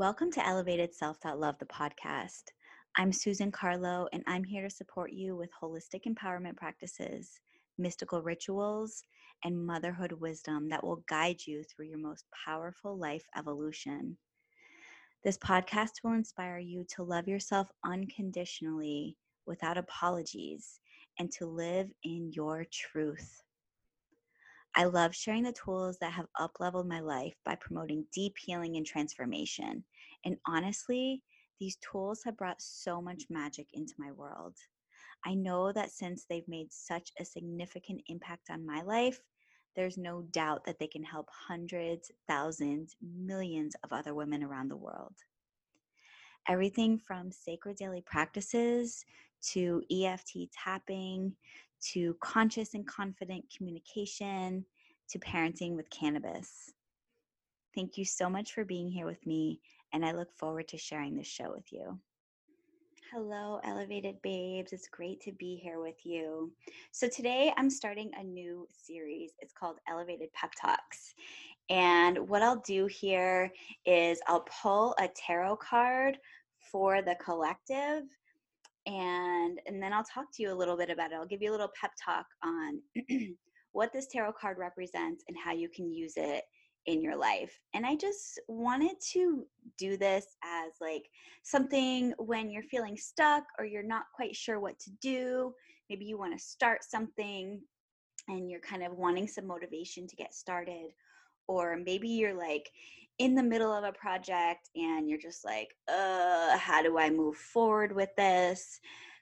Welcome to Elevated Self Love, the podcast. I'm Susan Carlo, and I'm here to support you with holistic empowerment practices, mystical rituals, and motherhood wisdom that will guide you through your most powerful life evolution. This podcast will inspire you to love yourself unconditionally without apologies and to live in your truth. I love sharing the tools that have upleveled my life by promoting deep healing and transformation. And honestly, these tools have brought so much magic into my world. I know that since they've made such a significant impact on my life, there's no doubt that they can help hundreds, thousands, millions of other women around the world. Everything from sacred daily practices to EFT tapping to conscious and confident communication to parenting with cannabis. Thank you so much for being here with me, and I look forward to sharing this show with you. Hello, Elevated Babes. It's great to be here with you. So, today I'm starting a new series. It's called Elevated Pep Talks. And what I'll do here is I'll pull a tarot card for the collective and and then I'll talk to you a little bit about it. I'll give you a little pep talk on what this tarot card represents and how you can use it in your life. And I just wanted to do this as like something when you're feeling stuck or you're not quite sure what to do. Maybe you want to start something and you're kind of wanting some motivation to get started. Or maybe you're like in the middle of a project and you're just like, uh, how do I move forward with this?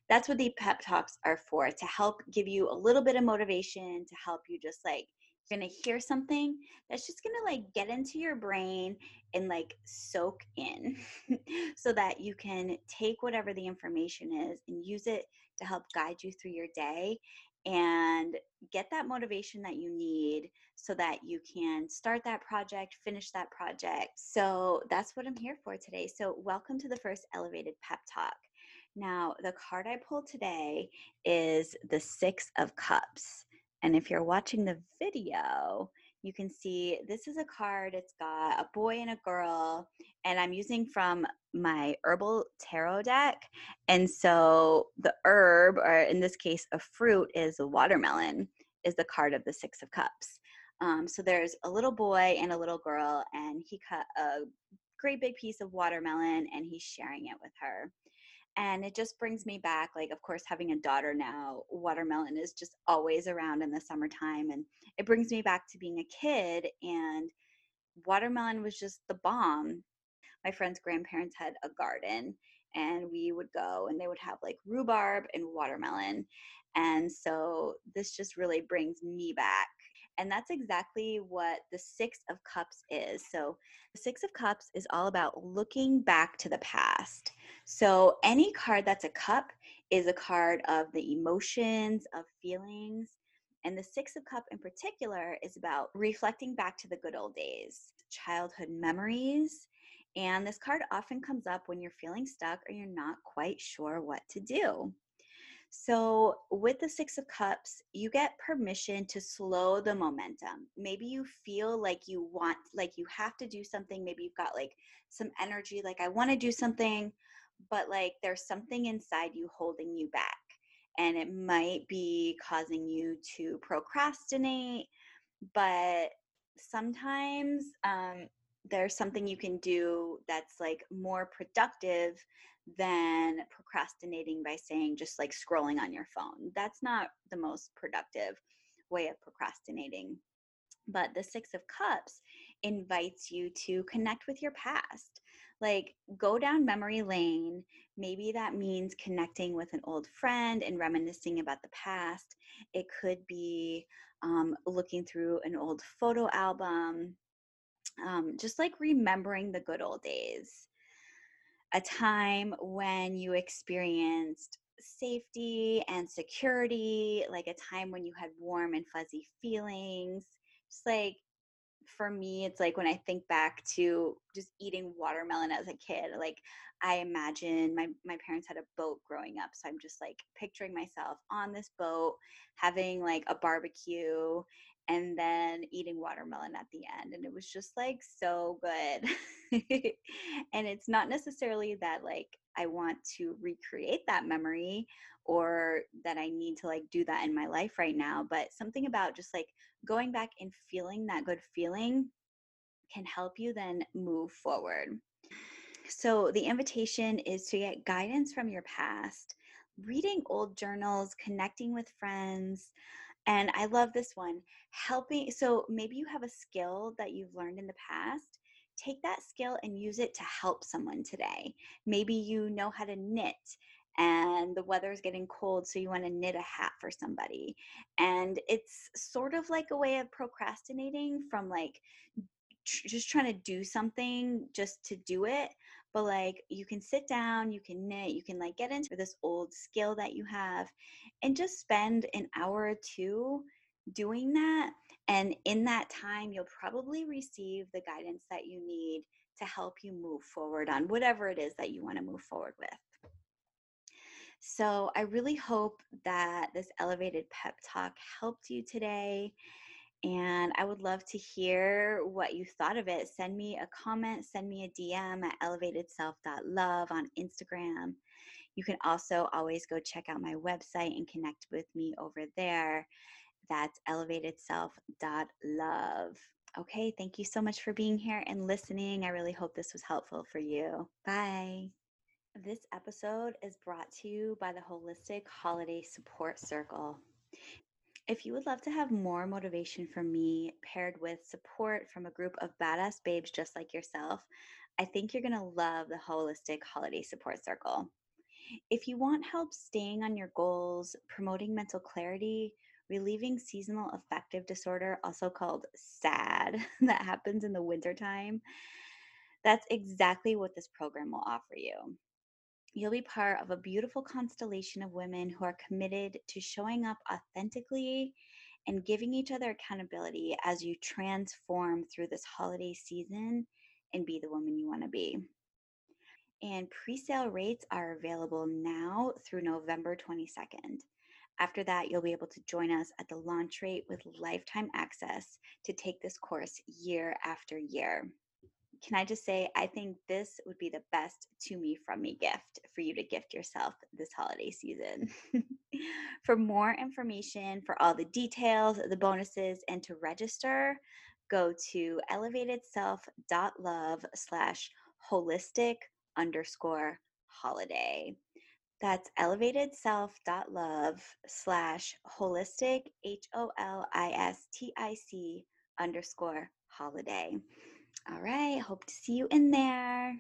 That's what the pep talks are for to help give you a little bit of motivation, to help you just like, you're gonna hear something that's just gonna like get into your brain and like soak in so that you can take whatever the information is and use it to help guide you through your day and get that motivation that you need so that you can start that project, finish that project. So that's what I'm here for today. So, welcome to the first Elevated Pep Talk. Now, the card I pulled today is the Six of Cups. And if you're watching the video, you can see this is a card. It's got a boy and a girl, and I'm using from my herbal tarot deck. And so the herb, or in this case, a fruit, is a watermelon, is the card of the Six of Cups. Um, so there's a little boy and a little girl, and he cut a great big piece of watermelon and he's sharing it with her and it just brings me back like of course having a daughter now watermelon is just always around in the summertime and it brings me back to being a kid and watermelon was just the bomb my friend's grandparents had a garden and we would go and they would have like rhubarb and watermelon and so this just really brings me back and that's exactly what the Six of Cups is. So, the Six of Cups is all about looking back to the past. So, any card that's a cup is a card of the emotions, of feelings. And the Six of Cup in particular is about reflecting back to the good old days, childhood memories. And this card often comes up when you're feeling stuck or you're not quite sure what to do. So, with the Six of Cups, you get permission to slow the momentum. Maybe you feel like you want, like you have to do something. Maybe you've got like some energy, like I want to do something, but like there's something inside you holding you back. And it might be causing you to procrastinate, but sometimes um, there's something you can do that's like more productive than procrastinating by saying just like scrolling on your phone. That's not the most productive way of procrastinating. But the Six of Cups invites you to connect with your past. Like go down memory lane. Maybe that means connecting with an old friend and reminiscing about the past. It could be um, looking through an old photo album, um, just like remembering the good old days a time when you experienced safety and security, like a time when you had warm and fuzzy feelings. Just like for me, it's like when I think back to just eating watermelon as a kid, like I imagine my, my parents had a boat growing up. So I'm just like picturing myself on this boat having like a barbecue and then eating watermelon at the end. And it was just like so good. and it's not necessarily that like I want to recreate that memory or that I need to like do that in my life right now, but something about just like going back and feeling that good feeling can help you then move forward. So, the invitation is to get guidance from your past, reading old journals, connecting with friends. And I love this one helping. So, maybe you have a skill that you've learned in the past. Take that skill and use it to help someone today. Maybe you know how to knit and the weather is getting cold, so you want to knit a hat for somebody. And it's sort of like a way of procrastinating from like tr- just trying to do something just to do it but like you can sit down you can knit you can like get into this old skill that you have and just spend an hour or two doing that and in that time you'll probably receive the guidance that you need to help you move forward on whatever it is that you want to move forward with. So I really hope that this elevated pep talk helped you today and I would love to hear what you thought of it. Send me a comment, send me a DM at elevatedself.love on Instagram. You can also always go check out my website and connect with me over there. That's elevatedself.love. Okay, thank you so much for being here and listening. I really hope this was helpful for you. Bye. This episode is brought to you by the Holistic Holiday Support Circle. If you would love to have more motivation from me paired with support from a group of badass babes just like yourself, I think you're going to love the Holistic Holiday Support Circle. If you want help staying on your goals, promoting mental clarity, relieving seasonal affective disorder, also called SAD, that happens in the wintertime, that's exactly what this program will offer you. You'll be part of a beautiful constellation of women who are committed to showing up authentically and giving each other accountability as you transform through this holiday season and be the woman you want to be. And pre sale rates are available now through November 22nd. After that, you'll be able to join us at the launch rate with lifetime access to take this course year after year can I just say, I think this would be the best to me from me gift for you to gift yourself this holiday season. for more information, for all the details, the bonuses, and to register, go to elevatedself.love slash holistic underscore holiday. That's elevatedself.love slash holistic, H O L I S T I C underscore holiday. All right. Hope to see you in there.